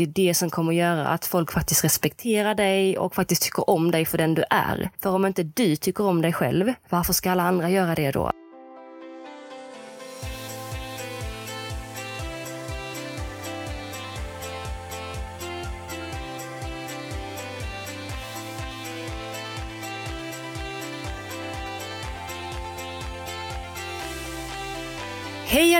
det är det som kommer att göra att folk faktiskt respekterar dig och faktiskt tycker om dig för den du är. För om inte du tycker om dig själv, varför ska alla andra göra det då?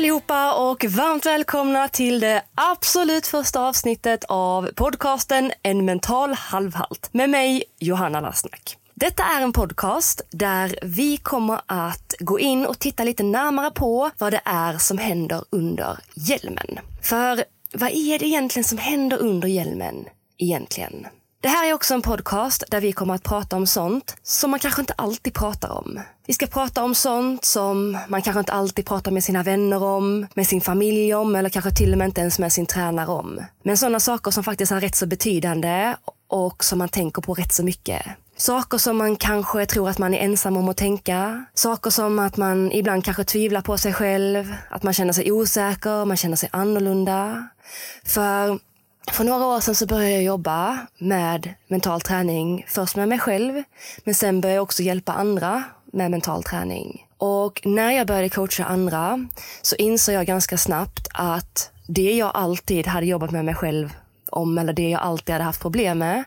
Allihopa och varmt välkomna till det absolut första avsnittet av podcasten En mental halvhalt med mig Johanna Lassnack. Detta är en podcast där vi kommer att gå in och titta lite närmare på vad det är som händer under hjälmen. För vad är det egentligen som händer under hjälmen egentligen? Det här är också en podcast där vi kommer att prata om sånt som man kanske inte alltid pratar om. Vi ska prata om sånt som man kanske inte alltid pratar med sina vänner om, med sin familj om eller kanske till och med inte ens med sin tränare om. Men sådana saker som faktiskt är rätt så betydande och som man tänker på rätt så mycket. Saker som man kanske tror att man är ensam om att tänka. Saker som att man ibland kanske tvivlar på sig själv, att man känner sig osäker, man känner sig annorlunda. För för några år sedan så började jag jobba med mental träning. Först med mig själv, men sen började jag också hjälpa andra med mental träning. Och när jag började coacha andra så insåg jag ganska snabbt att det jag alltid hade jobbat med mig själv om, eller det jag alltid hade haft problem med,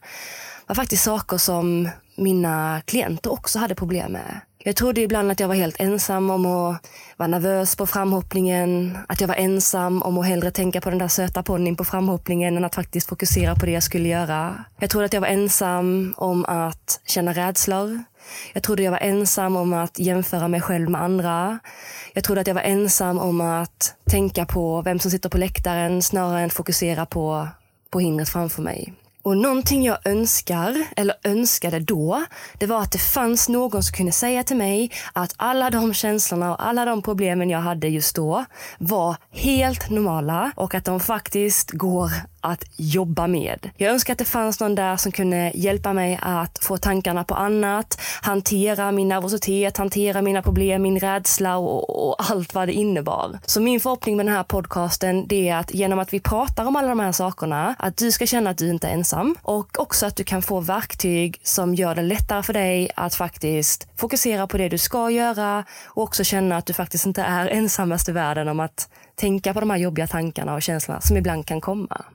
var faktiskt saker som mina klienter också hade problem med. Jag trodde ibland att jag var helt ensam om att vara nervös på framhoppningen. Att jag var ensam om att hellre tänka på den där söta ponnyn på framhoppningen än att faktiskt fokusera på det jag skulle göra. Jag trodde att jag var ensam om att känna rädslor. Jag trodde jag var ensam om att jämföra mig själv med andra. Jag trodde att jag var ensam om att tänka på vem som sitter på läktaren snarare än fokusera på, på hindret framför mig. Och någonting jag önskar, eller önskade då, det var att det fanns någon som kunde säga till mig att alla de känslorna och alla de problemen jag hade just då var helt normala och att de faktiskt går att jobba med. Jag önskar att det fanns någon där som kunde hjälpa mig att få tankarna på annat, hantera min nervositet, hantera mina problem, min rädsla och, och, allt vad det innebar. Så min förhoppning med den här podcasten det är att genom att vi pratar om alla de här sakerna, att du ska känna att du inte är ensam och också att du kan få verktyg som gör det lättare för dig att faktiskt fokusera på det du ska göra och också känna att du faktiskt inte är ensammast i världen om att tänka på de här jobbiga tankarna och känslorna som ibland kan komma.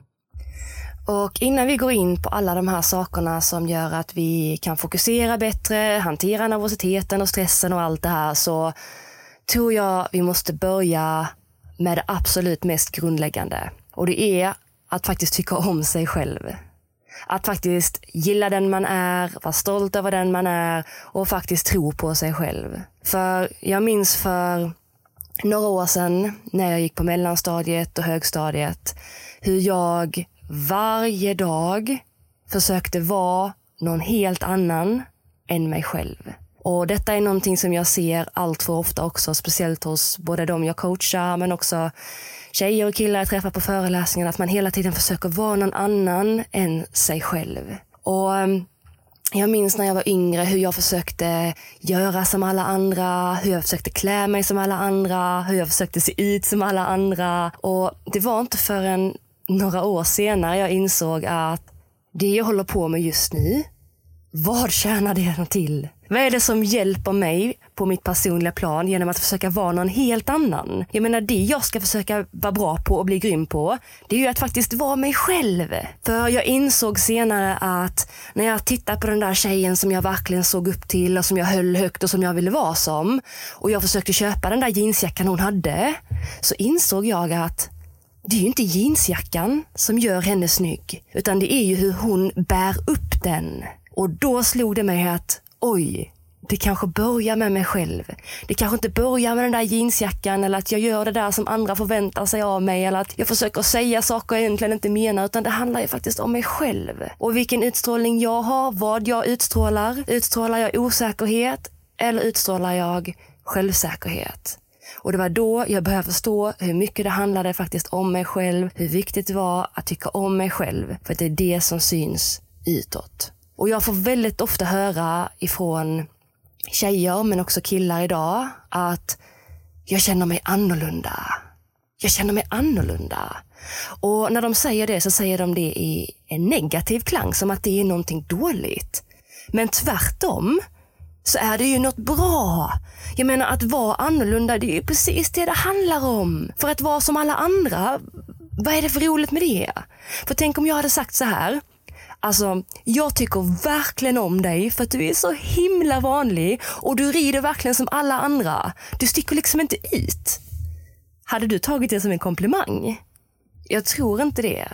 Och innan vi går in på alla de här sakerna som gör att vi kan fokusera bättre, hantera nervositeten och stressen och allt det här så tror jag vi måste börja med det absolut mest grundläggande. Och det är att faktiskt tycka om sig själv. Att faktiskt gilla den man är, vara stolt över den man är och faktiskt tro på sig själv. För jag minns för några år sedan när jag gick på mellanstadiet och högstadiet hur jag varje dag försökte vara någon helt annan än mig själv. Och detta är någonting som jag ser allt för ofta också, speciellt hos både de jag coachar men också tjejer och killar jag träffar på föreläsningar, att man hela tiden försöker vara någon annan än sig själv. Och ehm, jag minns när jag var yngre hur jag försökte göra som alla andra, hur jag försökte klä mig som alla andra, hur jag försökte se ut som alla andra. Och det var inte förrän några år senare jag insåg att det jag håller på med just nu, vad tjänar det till? Vad är det som hjälper mig på mitt personliga plan genom att försöka vara någon helt annan? Jag menar det jag ska försöka vara bra på och bli grym på, det är ju att faktiskt vara mig själv. För jag insåg senare att när jag tittar på den där tjejen som jag verkligen såg upp till och som jag höll högt och som jag ville vara som och jag försökte köpa den där jeansjackan hon hade, så insåg jag att det är ju inte jeansjackan som gör henne snygg, utan det är ju hur hon bär upp den. Och då slog det mig att oj, det kanske börjar med mig själv. Det kanske inte börjar med den där jeansjackan eller att jag gör det där som andra förväntar sig av mig eller att jag försöker säga saker jag egentligen inte menar utan det handlar ju faktiskt om mig själv. Och vilken utstrålning jag har, vad jag utstrålar. Utstrålar jag osäkerhet eller utstrålar jag självsäkerhet? Och det var då jag började förstå hur mycket det handlade faktiskt om mig själv, hur viktigt det var att tycka om mig själv, för att det är det som syns utåt. Och jag får väldigt ofta höra ifrån tjejer, men också killar idag, att jag känner mig annorlunda. jag känner mig annorlunda. Och när de säger det så säger de det i en negativ klang, som att det är någonting dåligt. Men tvärtom så är det ju något bra. Jag menar att vara annorlunda, det är ju precis det det handlar om. För att vara som alla andra, vad är det för roligt med det? För tänk om jag hade sagt så här. Alltså, jag tycker verkligen om dig för att du är så himla vanlig och du rider verkligen som alla andra. Du sticker liksom inte ut. Hade du tagit det som en komplimang? Jag tror inte det.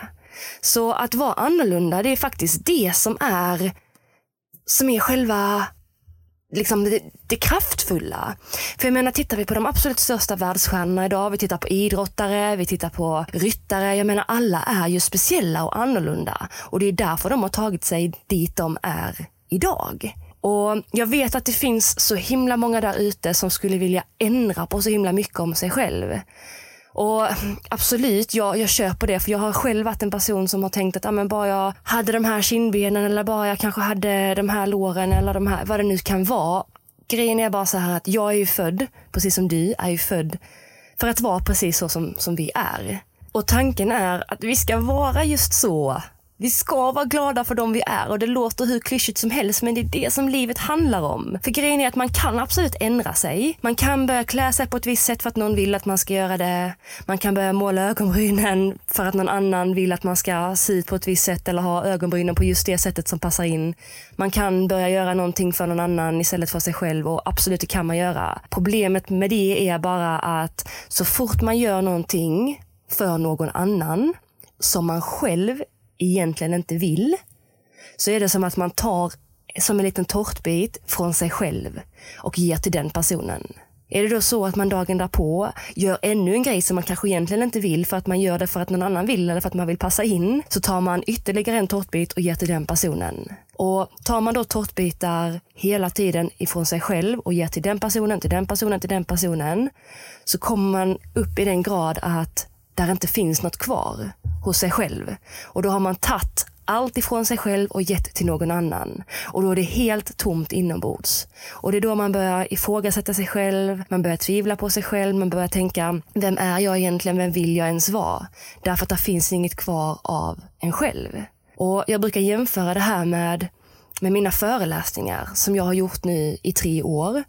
Så att vara annorlunda, det är faktiskt det som är, som är själva liksom det, det kraftfulla. För jag menar, tittar vi på de absolut största världsstjärnorna idag, vi tittar på idrottare, vi tittar på ryttare. Jag menar, alla är ju speciella och annorlunda. Och det är därför de har tagit sig dit de är idag. Och jag vet att det finns så himla många där ute som skulle vilja ändra på så himla mycket om sig själv. Och absolut, jag, jag köper det. För jag har själv varit en person som har tänkt att ah, men bara jag hade de här kindbenen eller bara jag kanske hade de här låren eller de här, vad det nu kan vara. Grejen är bara så här att jag är ju född, precis som du är ju född, för att vara precis så som, som vi är. Och tanken är att vi ska vara just så vi ska vara glada för dem vi är och det låter hur klyschigt som helst men det är det som livet handlar om. För grejen är att man kan absolut ändra sig. Man kan börja klä sig på ett visst sätt för att någon vill att man ska göra det. Man kan börja måla ögonbrynen för att någon annan vill att man ska se ut på ett visst sätt eller ha ögonbrynen på just det sättet som passar in. Man kan börja göra någonting för någon annan istället för sig själv och absolut det kan man göra. Problemet med det är bara att så fort man gör någonting för någon annan som man själv egentligen inte vill, så är det som att man tar som en liten tårtbit från sig själv och ger till den personen. Är det då så att man dagen därpå gör ännu en grej som man kanske egentligen inte vill för att man gör det för att någon annan vill eller för att man vill passa in, så tar man ytterligare en tårtbit och ger till den personen. Och tar man då tårtbitar hela tiden ifrån sig själv och ger till den personen, till den personen, till den personen, så kommer man upp i den grad att där inte finns något kvar hos sig själv. Och då har man tagit allt ifrån sig själv och gett till någon annan. Och då är det helt tomt inombords. Och det är då man börjar ifrågasätta sig själv, man börjar tvivla på sig själv, man börjar tänka, vem är jag egentligen, vem vill jag ens vara? Därför att det finns inget kvar av en själv. Och jag brukar jämföra det här med, med mina föreläsningar som jag har gjort nu i tre år.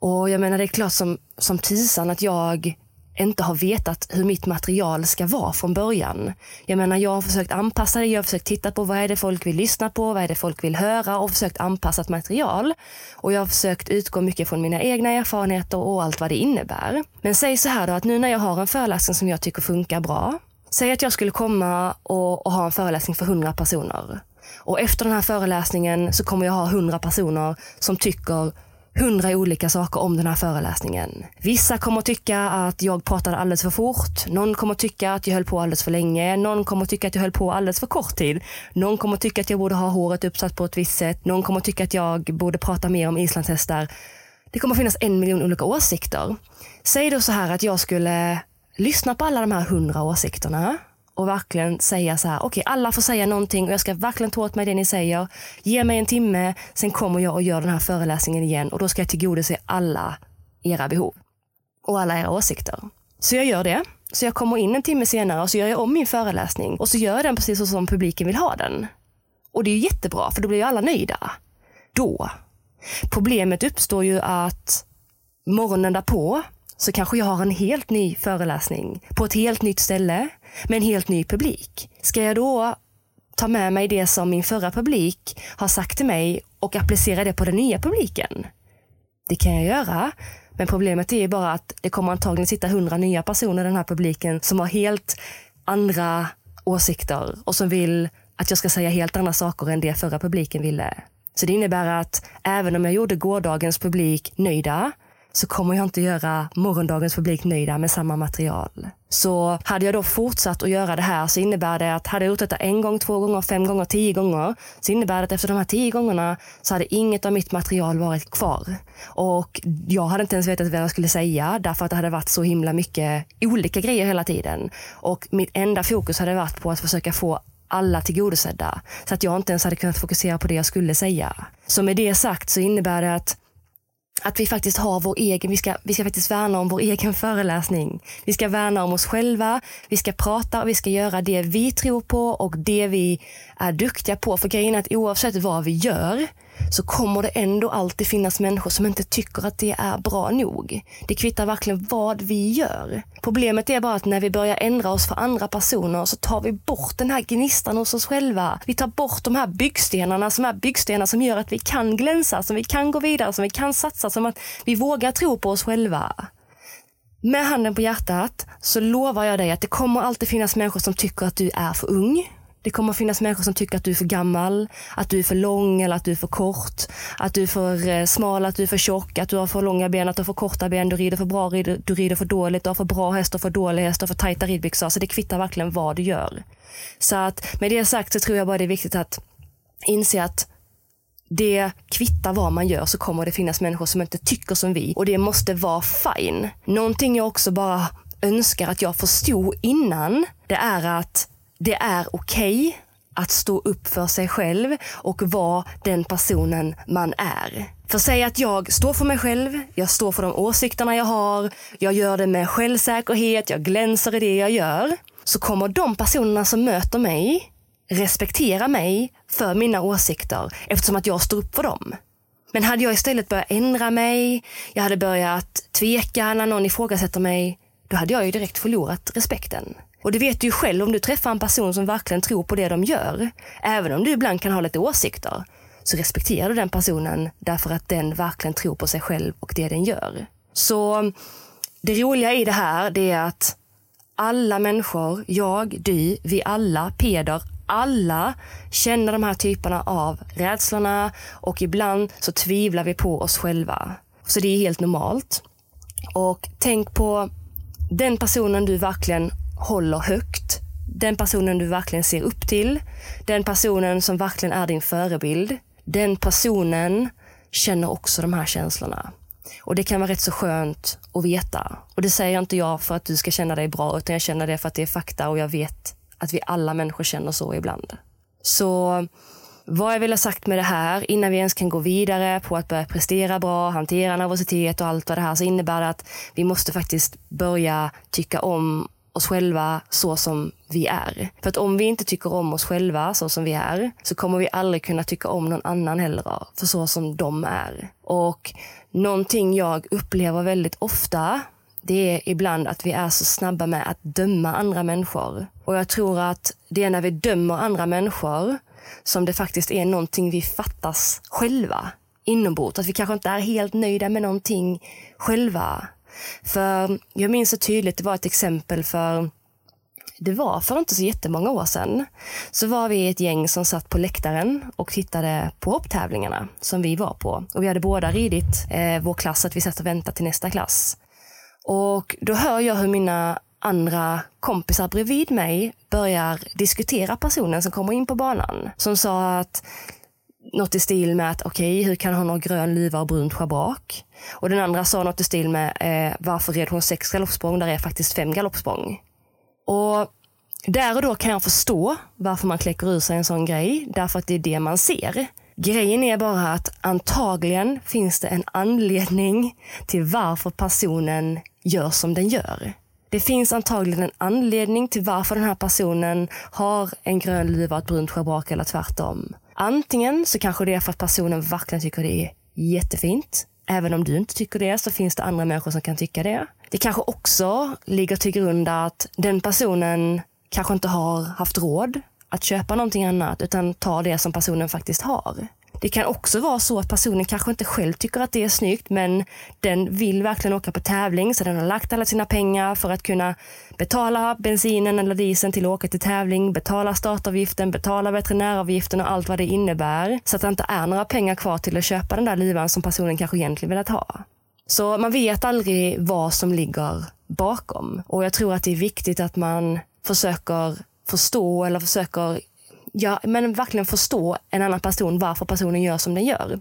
Och jag menar, det är klart som, som tisan att jag inte har vetat hur mitt material ska vara från början. Jag menar, jag har försökt anpassa det, jag har försökt titta på vad är det folk vill lyssna på, vad är det folk vill höra och försökt anpassa ett material. Och jag har försökt utgå mycket från mina egna erfarenheter och allt vad det innebär. Men säg så här då att nu när jag har en föreläsning som jag tycker funkar bra. Säg att jag skulle komma och, och ha en föreläsning för 100 personer. Och efter den här föreläsningen så kommer jag ha 100 personer som tycker hundra olika saker om den här föreläsningen. Vissa kommer tycka att jag pratade alldeles för fort. Någon kommer tycka att jag höll på alldeles för länge. Någon kommer tycka att jag höll på alldeles för kort tid. Någon kommer tycka att jag borde ha håret uppsatt på ett visst sätt. Någon kommer tycka att jag borde prata mer om islandshästar. Det kommer finnas en miljon olika åsikter. Säg då så här att jag skulle lyssna på alla de här hundra åsikterna och verkligen säga så här, okej okay, alla får säga någonting och jag ska verkligen ta åt mig det ni säger. Ge mig en timme, sen kommer jag och gör den här föreläsningen igen och då ska jag tillgodose alla era behov och alla era åsikter. Så jag gör det. Så jag kommer in en timme senare och så gör jag om min föreläsning och så gör jag den precis så som publiken vill ha den. Och det är jättebra för då blir ju alla nöjda. Då. Problemet uppstår ju att morgonen därpå så kanske jag har en helt ny föreläsning på ett helt nytt ställe med en helt ny publik. Ska jag då ta med mig det som min förra publik har sagt till mig och applicera det på den nya publiken? Det kan jag göra, men problemet är bara att det kommer antagligen sitta hundra nya personer i den här publiken som har helt andra åsikter och som vill att jag ska säga helt andra saker än det förra publiken ville. Så det innebär att även om jag gjorde gårdagens publik nöjda så kommer jag inte göra morgondagens publik nöjda med samma material. Så hade jag då fortsatt att göra det här så innebär det att hade jag gjort detta en gång, två gånger, fem gånger, tio gånger så innebär det att efter de här tio gångerna så hade inget av mitt material varit kvar. Och jag hade inte ens vetat vad jag skulle säga därför att det hade varit så himla mycket olika grejer hela tiden. Och mitt enda fokus hade varit på att försöka få alla tillgodosedda. Så att jag inte ens hade kunnat fokusera på det jag skulle säga. Så med det sagt så innebär det att att vi faktiskt har vår egen, vi ska, vi ska faktiskt värna om vår egen föreläsning. Vi ska värna om oss själva, vi ska prata och vi ska göra det vi tror på och det vi är duktiga på. För grejen är att oavsett vad vi gör så kommer det ändå alltid finnas människor som inte tycker att det är bra nog. Det kvittar verkligen vad vi gör. Problemet är bara att när vi börjar ändra oss för andra personer så tar vi bort den här gnistan hos oss själva. Vi tar bort de här byggstenarna som är byggstenar som gör att vi kan glänsa, som vi kan gå vidare, som vi kan satsa, som att vi vågar tro på oss själva. Med handen på hjärtat så lovar jag dig att det kommer alltid finnas människor som tycker att du är för ung det kommer finnas människor som tycker att du är för gammal, att du är för lång eller att du är för kort, att du är för eh, smal, att du är för tjock, att du har för långa ben, att du har för korta ben, du rider för bra, du rider för dåligt, du har för bra häst och för dålig häst och för tajta ridbyxor. Så det kvittar verkligen vad du gör. Så att med det sagt så tror jag bara det är viktigt att inse att det kvittar vad man gör så kommer det finnas människor som inte tycker som vi och det måste vara fine. Någonting jag också bara önskar att jag förstod innan, det är att det är okej okay att stå upp för sig själv och vara den personen man är. För säg att jag står för mig själv, jag står för de åsikterna jag har, jag gör det med självsäkerhet, jag glänser i det jag gör. Så kommer de personerna som möter mig respektera mig för mina åsikter eftersom att jag står upp för dem. Men hade jag istället börjat ändra mig, jag hade börjat tveka när någon ifrågasätter mig, då hade jag ju direkt förlorat respekten. Och det vet du ju själv om du träffar en person som verkligen tror på det de gör. Även om du ibland kan ha lite åsikter så respekterar du den personen därför att den verkligen tror på sig själv och det den gör. Så det roliga i det här det är att alla människor, jag, du, vi alla, Peder, alla känner de här typerna av rädslorna och ibland så tvivlar vi på oss själva. Så det är helt normalt. Och tänk på den personen du verkligen håller högt. Den personen du verkligen ser upp till. Den personen som verkligen är din förebild. Den personen känner också de här känslorna. Och det kan vara rätt så skönt att veta. Och det säger inte jag för att du ska känna dig bra, utan jag känner det för att det är fakta och jag vet att vi alla människor känner så ibland. Så vad jag vill ha sagt med det här, innan vi ens kan gå vidare på att börja prestera bra, hantera nervositet och allt vad det här, så innebär det att vi måste faktiskt börja tycka om oss själva så som vi är. För att om vi inte tycker om oss själva så som vi är så kommer vi aldrig kunna tycka om någon annan heller för så som de är. Och någonting jag upplever väldigt ofta det är ibland att vi är så snabba med att döma andra människor. Och jag tror att det är när vi dömer andra människor som det faktiskt är någonting vi fattas själva inombords. Att vi kanske inte är helt nöjda med någonting själva. För jag minns så tydligt, det var ett exempel för det var för inte så jättemånga år sedan. Så var vi ett gäng som satt på läktaren och tittade på hopptävlingarna som vi var på. Och vi hade båda ridit eh, vår klass, att vi satt och väntade till nästa klass. Och då hör jag hur mina andra kompisar bredvid mig börjar diskutera personen som kommer in på banan. Som sa att något i stil med att okej, okay, hur kan hon ha grön luva och brunt schabrak? Och den andra sa något i stil med eh, varför red hon sex galoppsprång? Där är faktiskt fem galoppsprång. Och där och då kan jag förstå varför man kläcker ur sig en sån grej. Därför att det är det man ser. Grejen är bara att antagligen finns det en anledning till varför personen gör som den gör. Det finns antagligen en anledning till varför den här personen har en grön luva och ett brunt schabrak eller tvärtom. Antingen så kanske det är för att personen verkligen tycker det är jättefint. Även om du inte tycker det så finns det andra människor som kan tycka det. Det kanske också ligger till grund att den personen kanske inte har haft råd att köpa någonting annat utan tar det som personen faktiskt har. Det kan också vara så att personen kanske inte själv tycker att det är snyggt men den vill verkligen åka på tävling så den har lagt alla sina pengar för att kunna betala bensinen eller dieseln till att åka till tävling, betala startavgiften, betala veterinäravgiften och allt vad det innebär. Så att det inte är några pengar kvar till att köpa den där livan som personen kanske egentligen velat ha. Så man vet aldrig vad som ligger bakom. Och jag tror att det är viktigt att man försöker förstå eller försöker ja, men verkligen förstå en annan person, varför personen gör som den gör.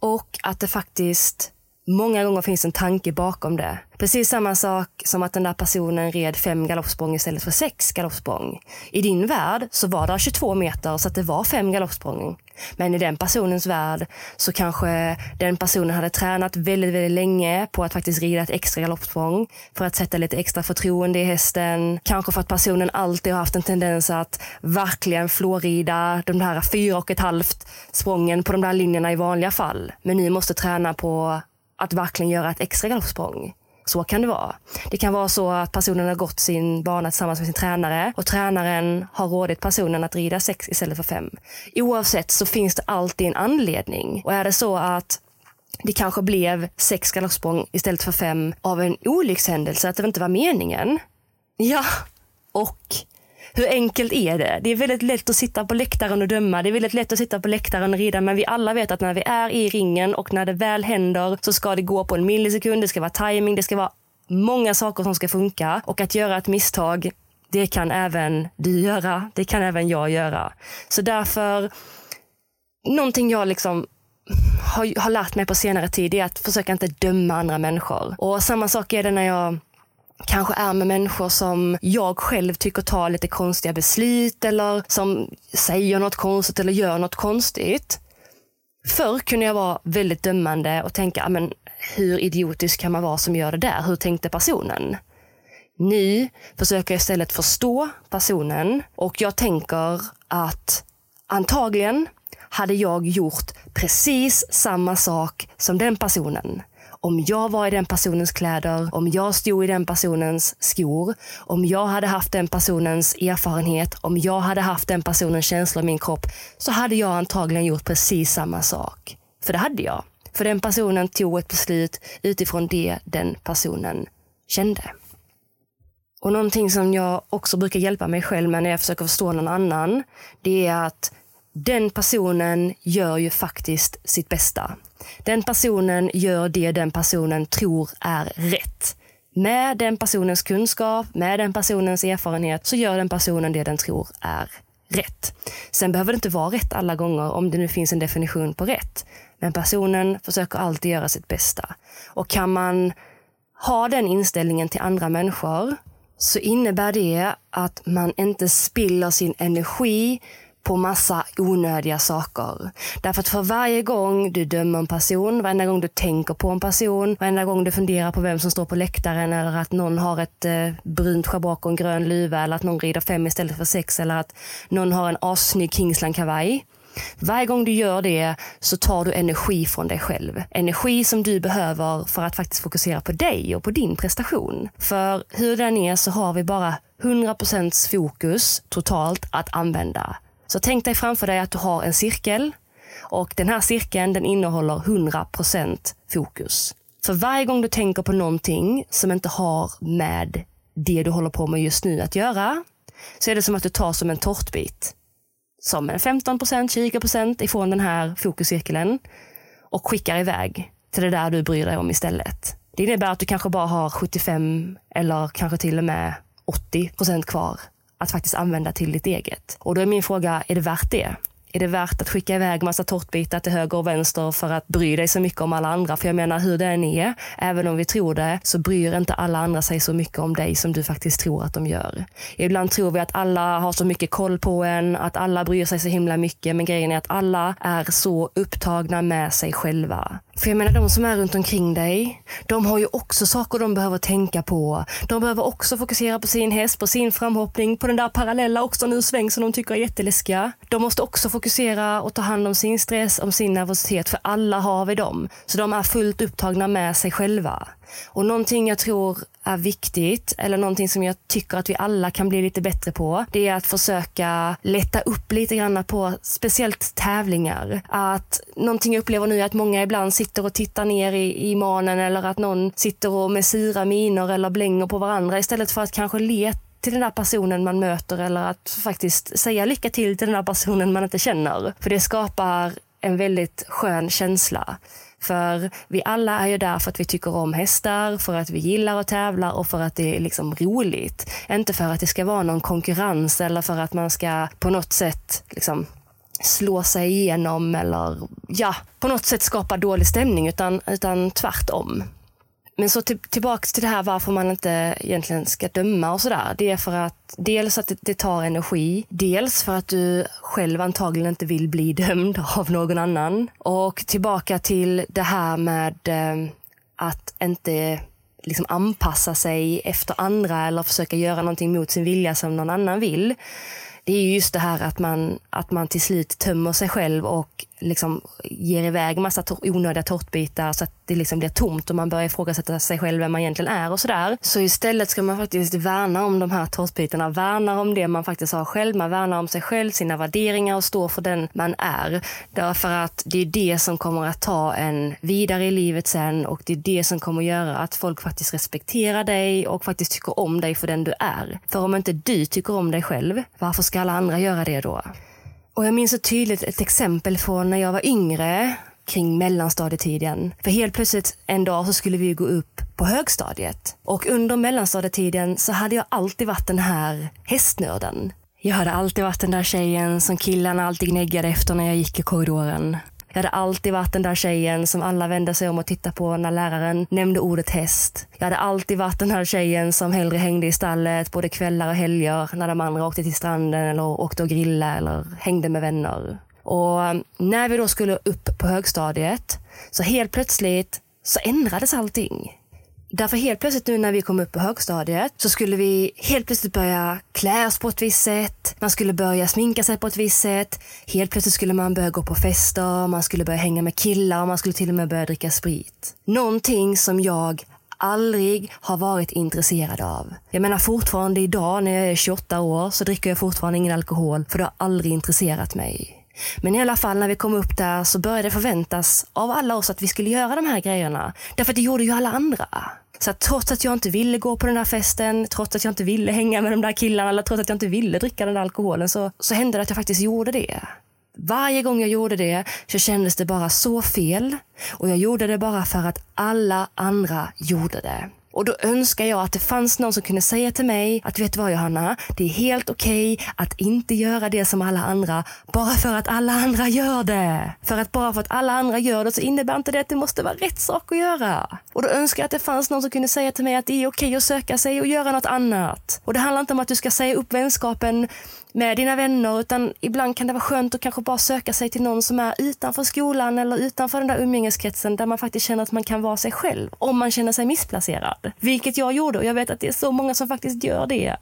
Och att det faktiskt Många gånger finns en tanke bakom det. Precis samma sak som att den där personen red fem galoppsprång istället för sex galoppsprång. I din värld så var det 22 meter så att det var fem galoppsprång. Men i den personens värld så kanske den personen hade tränat väldigt, väldigt länge på att faktiskt rida ett extra galoppsprång för att sätta lite extra förtroende i hästen. Kanske för att personen alltid har haft en tendens att verkligen flårida de här fyra och ett halvt sprången på de där linjerna i vanliga fall. Men nu måste träna på att verkligen göra ett extra galoppsprång. Så kan det vara. Det kan vara så att personen har gått sin bana tillsammans med sin tränare och tränaren har rådit personen att rida sex istället för fem. Oavsett så finns det alltid en anledning. Och är det så att det kanske blev sex galoppsprång istället för fem av en olyckshändelse, att det inte var meningen. Ja, och hur enkelt är det? Det är väldigt lätt att sitta på läktaren och döma. Det är väldigt lätt att sitta på läktaren och rida, men vi alla vet att när vi är i ringen och när det väl händer så ska det gå på en millisekund. Det ska vara timing. Det ska vara många saker som ska funka och att göra ett misstag det kan även du göra. Det kan även jag göra. Så därför, någonting jag liksom har, har lärt mig på senare tid är att försöka inte döma andra människor. Och samma sak är det när jag kanske är med människor som jag själv tycker tar lite konstiga beslut eller som säger något konstigt eller gör något konstigt. Förr kunde jag vara väldigt dömande och tänka, ah, men hur idiotisk kan man vara som gör det där? Hur tänkte personen? Nu försöker jag istället förstå personen och jag tänker att antagligen hade jag gjort precis samma sak som den personen om jag var i den personens kläder, om jag stod i den personens skor, om jag hade haft den personens erfarenhet, om jag hade haft den personens känslor i min kropp, så hade jag antagligen gjort precis samma sak. För det hade jag. För den personen tog ett beslut utifrån det den personen kände. Och någonting som jag också brukar hjälpa mig själv med när jag försöker förstå någon annan, det är att den personen gör ju faktiskt sitt bästa. Den personen gör det den personen tror är rätt. Med den personens kunskap, med den personens erfarenhet så gör den personen det den tror är rätt. Sen behöver det inte vara rätt alla gånger om det nu finns en definition på rätt. Men personen försöker alltid göra sitt bästa. Och kan man ha den inställningen till andra människor så innebär det att man inte spiller sin energi på massa onödiga saker. Därför att för varje gång du dömer en person, varenda gång du tänker på en person, varenda gång du funderar på vem som står på läktaren eller att någon har ett eh, brunt schabrak och en grön luva eller att någon rider fem istället för sex eller att någon har en assnygg Kingsland-kavaj. Varje gång du gör det så tar du energi från dig själv. Energi som du behöver för att faktiskt fokusera på dig och på din prestation. För hur den är så har vi bara 100% fokus totalt att använda. Så tänk dig framför dig att du har en cirkel och den här cirkeln den innehåller 100% fokus. För varje gång du tänker på någonting som inte har med det du håller på med just nu att göra så är det som att du tar som en tårtbit. Som en 15% 20% ifrån den här fokuscirkeln och skickar iväg till det där du bryr dig om istället. Det innebär att du kanske bara har 75 eller kanske till och med 80% kvar att faktiskt använda till ditt eget. Och då är min fråga, är det värt det? Är det värt att skicka iväg massa tårtbitar till höger och vänster för att bry dig så mycket om alla andra? För jag menar hur det än är, även om vi tror det, så bryr inte alla andra sig så mycket om dig som du faktiskt tror att de gör. Ibland tror vi att alla har så mycket koll på en, att alla bryr sig så himla mycket, men grejen är att alla är så upptagna med sig själva. För jag menar, de som är runt omkring dig, de har ju också saker de behöver tänka på. De behöver också fokusera på sin häst, på sin framhoppning, på den där parallella också nu sväng som de tycker är jätteläskiga. De måste också fokusera och ta hand om sin stress, om sin nervositet, för alla har vi dem. Så de är fullt upptagna med sig själva. Och någonting jag tror är viktigt, eller någonting som jag tycker att vi alla kan bli lite bättre på, det är att försöka lätta upp lite grann på speciellt tävlingar. Att någonting jag upplever nu är att många ibland sitter och tittar ner i, i manen eller att någon sitter och med sura miner eller blänger på varandra istället för att kanske leta till den där personen man möter eller att faktiskt säga lycka till till den där personen man inte känner. För det skapar en väldigt skön känsla. För vi alla är ju där för att vi tycker om hästar, för att vi gillar att tävla och för att det är liksom roligt. Inte för att det ska vara någon konkurrens eller för att man ska på något sätt liksom slå sig igenom eller ja, på något sätt skapa dålig stämning utan, utan tvärtom. Men så till, tillbaks till det här varför man inte egentligen ska döma och sådär. Det är för att dels att det, det, tar energi. Dels för att du själv antagligen inte vill bli dömd av någon annan. Och tillbaka till det här med eh, att inte liksom anpassa sig efter andra eller försöka göra någonting mot sin vilja som någon annan vill. Det är just det här att man, att man till slut tömmer sig själv och liksom ger iväg massa onödiga tårtbitar så att det liksom blir tomt och man börjar ifrågasätta sig själv vem man egentligen är och sådär. Så istället ska man faktiskt värna om de här tårtbitarna, värna om det man faktiskt har själv. Man värnar om sig själv, sina värderingar och står för den man är. Därför att det är det som kommer att ta en vidare i livet sen och det är det som kommer göra att folk faktiskt respekterar dig och faktiskt tycker om dig för den du är. För om inte du tycker om dig själv, varför ska alla andra göra det då? Och jag minns så tydligt ett exempel från när jag var yngre kring mellanstadietiden. För helt plötsligt en dag så skulle vi gå upp på högstadiet. Och under mellanstadietiden så hade jag alltid varit den här hästnörden. Jag hade alltid varit den där tjejen som killarna alltid gnäggade efter när jag gick i korridoren. Jag hade alltid varit den där tjejen som alla vände sig om och tittade på när läraren nämnde ordet häst. Jag hade alltid varit den här tjejen som hellre hängde i stallet både kvällar och helger när de andra åkte till stranden eller åkte och grillade eller hängde med vänner. Och um, när vi då skulle upp på högstadiet så helt plötsligt så ändrades allting. Därför helt plötsligt nu när vi kom upp på högstadiet så skulle vi helt plötsligt börja klä oss på ett visst sätt. Man skulle börja sminka sig på ett visst sätt. Helt plötsligt skulle man börja gå på fester, man skulle börja hänga med killar och man skulle till och med börja dricka sprit. Någonting som jag aldrig har varit intresserad av. Jag menar fortfarande idag när jag är 28 år så dricker jag fortfarande ingen alkohol för det har aldrig intresserat mig. Men i alla fall när vi kom upp där så började det förväntas av alla oss att vi skulle göra de här grejerna. Därför att det gjorde ju alla andra. Så att trots att jag inte ville gå på den här festen, trots att jag inte ville hänga med de där killarna eller trots att jag inte ville dricka den där alkoholen så, så hände det att jag faktiskt gjorde det. Varje gång jag gjorde det så kändes det bara så fel och jag gjorde det bara för att alla andra gjorde det. Och då önskar jag att det fanns någon som kunde säga till mig att vet du vad Johanna, det är helt okej okay att inte göra det som alla andra bara för att alla andra gör det. För att bara för att alla andra gör det så innebär inte det att det måste vara rätt sak att göra. Och då önskar jag att det fanns någon som kunde säga till mig att det är okej okay att söka sig och göra något annat. Och det handlar inte om att du ska säga upp vänskapen med dina vänner utan ibland kan det vara skönt att kanske bara söka sig till någon som är utanför skolan eller utanför den där umgängeskretsen där man faktiskt känner att man kan vara sig själv om man känner sig missplacerad. Vilket jag gjorde och jag vet att det är så många som faktiskt gör det.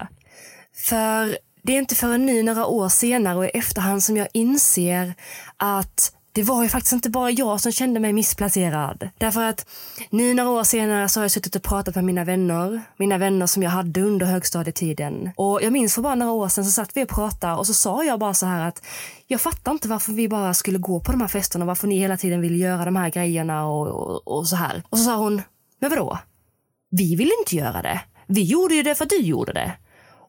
För det är inte förrän nu några år senare och i efterhand som jag inser att det var ju faktiskt inte bara jag som kände mig missplacerad. Därför att nu några år senare så har jag suttit och pratat med mina vänner. Mina vänner som jag hade under högstadietiden. Och jag minns för bara några år sedan så satt vi och pratade och så sa jag bara så här att jag fattar inte varför vi bara skulle gå på de här festerna, varför ni hela tiden vill göra de här grejerna och, och, och så här. Och så sa hon, men vadå? Vi vill inte göra det. Vi gjorde ju det för att du gjorde det.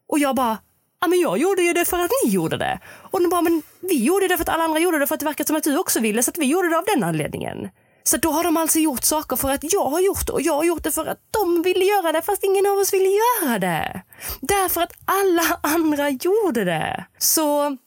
Och jag bara, ja men jag gjorde ju det för att ni gjorde det. Och de bara, men vi gjorde det för att alla andra gjorde det för att det verkar som att du också ville så att vi gjorde det av den anledningen. Så då har de alltså gjort saker för att jag har gjort det och jag har gjort det för att de ville göra det fast ingen av oss ville göra det. Därför att alla andra gjorde det. Så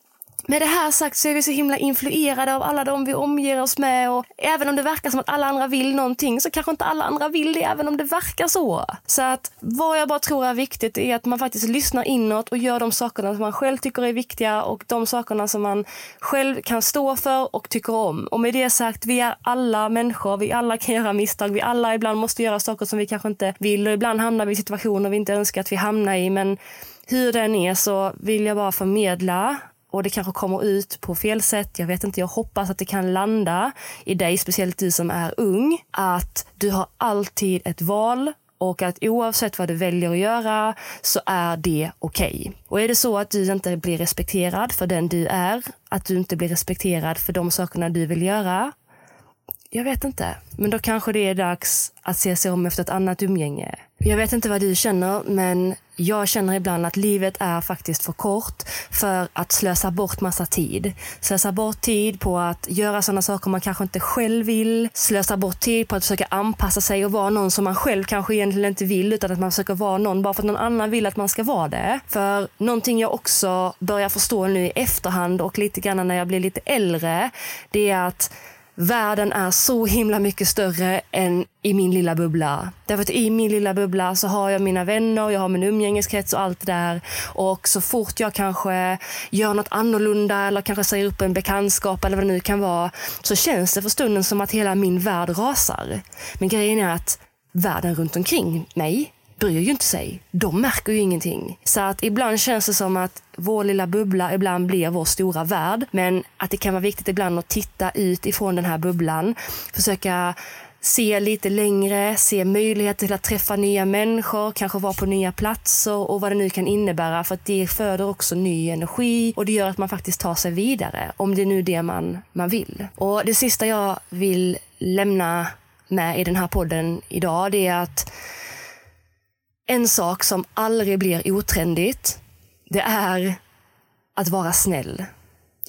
med det här sagt så är vi så himla influerade av alla de vi omger oss med och även om det verkar som att alla andra vill någonting så kanske inte alla andra vill det även om det verkar så. Så att vad jag bara tror är viktigt är att man faktiskt lyssnar inåt och gör de sakerna som man själv tycker är viktiga och de sakerna som man själv kan stå för och tycker om. Och med det sagt, vi är alla människor, vi alla kan göra misstag, vi alla ibland måste göra saker som vi kanske inte vill och ibland hamnar vi i situationer vi inte önskar att vi hamnar i men hur den är så vill jag bara förmedla och det kanske kommer ut på fel sätt. Jag vet inte, jag hoppas att det kan landa i dig, speciellt du som är ung, att du har alltid ett val och att oavsett vad du väljer att göra så är det okej. Okay. Och är det så att du inte blir respekterad för den du är, att du inte blir respekterad för de sakerna du vill göra, jag vet inte. Men då kanske det är dags att se sig om efter ett annat umgänge. Jag vet inte vad du känner, men jag känner ibland att livet är faktiskt för kort för att slösa bort massa tid. Slösa bort tid på att göra sådana saker man kanske inte själv vill. Slösa bort tid på att försöka anpassa sig och vara någon som man själv kanske egentligen inte vill utan att man försöker vara någon bara för att någon annan vill att man ska vara det. För någonting jag också börjar förstå nu i efterhand och lite grann när jag blir lite äldre, det är att världen är så himla mycket större än i min lilla bubbla. Därför att i min lilla bubbla så har jag mina vänner, jag har min umgängeskrets och allt det där. Och så fort jag kanske gör något annorlunda eller kanske säger upp en bekantskap eller vad det nu kan vara så känns det för stunden som att hela min värld rasar. Men grejen är att världen runt omkring mig bryr ju inte sig. De märker ju ingenting. Så att ibland känns det som att vår lilla bubbla ibland blir vår stora värld. Men att det kan vara viktigt ibland att titta ut ifrån den här bubblan. Försöka se lite längre, se möjligheter till att träffa nya människor, kanske vara på nya platser och vad det nu kan innebära. För att det föder också ny energi och det gör att man faktiskt tar sig vidare. Om det är nu det man, man vill. Och det sista jag vill lämna med i den här podden idag, det är att en sak som aldrig blir otrendigt, det är att vara snäll.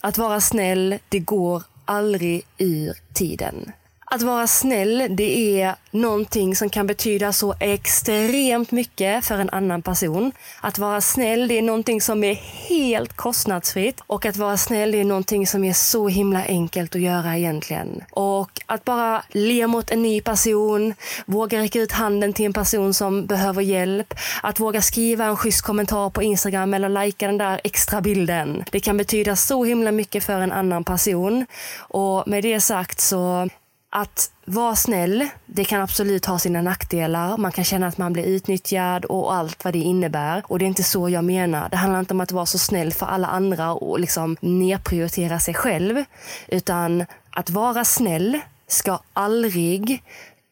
Att vara snäll, det går aldrig ur tiden. Att vara snäll, det är någonting som kan betyda så extremt mycket för en annan person. Att vara snäll, det är någonting som är helt kostnadsfritt. Och att vara snäll, det är någonting som är så himla enkelt att göra egentligen. Och att bara le mot en ny person, våga räcka ut handen till en person som behöver hjälp. Att våga skriva en schysst kommentar på Instagram eller lajka den där extra bilden. Det kan betyda så himla mycket för en annan person. Och med det sagt så att vara snäll, det kan absolut ha sina nackdelar. Man kan känna att man blir utnyttjad och allt vad det innebär. Och det är inte så jag menar. Det handlar inte om att vara så snäll för alla andra och liksom nedprioritera sig själv. Utan att vara snäll ska aldrig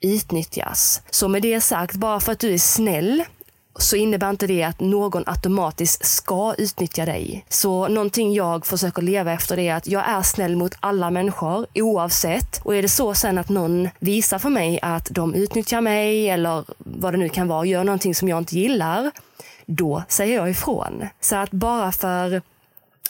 utnyttjas. Så med det sagt, bara för att du är snäll så innebär inte det att någon automatiskt ska utnyttja dig. Så någonting jag försöker leva efter det är att jag är snäll mot alla människor oavsett. Och är det så sen att någon visar för mig att de utnyttjar mig eller vad det nu kan vara, gör någonting som jag inte gillar, då säger jag ifrån. Så att bara för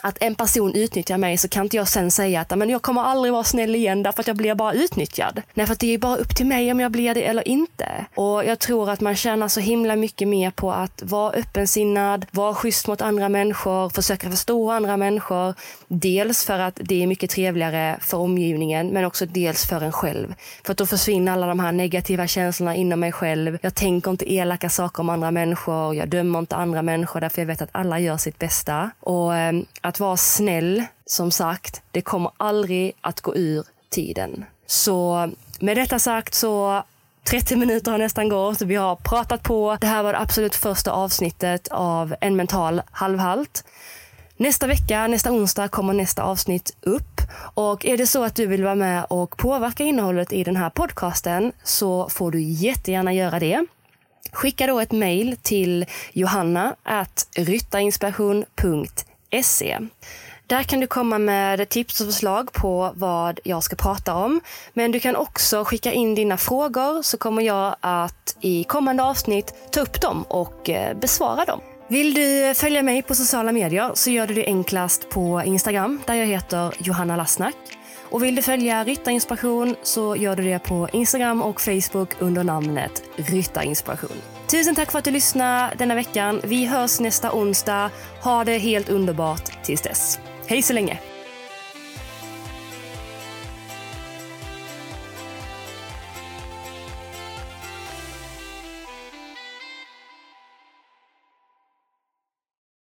att en person utnyttjar mig så kan inte jag sen säga att men jag kommer aldrig vara snäll igen därför att jag blir bara utnyttjad. Nej, för att det är bara upp till mig om jag blir det eller inte. Och jag tror att man tjänar så himla mycket mer på att vara öppensinnad, vara schysst mot andra människor, försöka förstå andra människor. Dels för att det är mycket trevligare för omgivningen, men också dels för en själv. För att då försvinner alla de här negativa känslorna inom mig själv. Jag tänker inte elaka saker om andra människor. Jag dömer inte andra människor därför jag vet att alla gör sitt bästa. Och eh, att att vara snäll, som sagt, det kommer aldrig att gå ur tiden. Så med detta sagt så 30 minuter har nästan gått. Vi har pratat på. Det här var det absolut första avsnittet av En mental halvhalt. Nästa vecka, nästa onsdag, kommer nästa avsnitt upp. Och är det så att du vill vara med och påverka innehållet i den här podcasten så får du jättegärna göra det. Skicka då ett mejl till johanna ryttarinspiration.se Se. Där kan du komma med tips och förslag på vad jag ska prata om. Men du kan också skicka in dina frågor så kommer jag att i kommande avsnitt ta upp dem och besvara dem. Vill du följa mig på sociala medier så gör du det enklast på Instagram där jag heter Johanna Lassnack. Och vill du följa Ryttarinspiration så gör du det på Instagram och Facebook under namnet Ryttarinspiration. Tusen tack för att du lyssnade denna veckan. Vi hörs nästa onsdag. Ha det helt underbart tills dess. Hej så länge!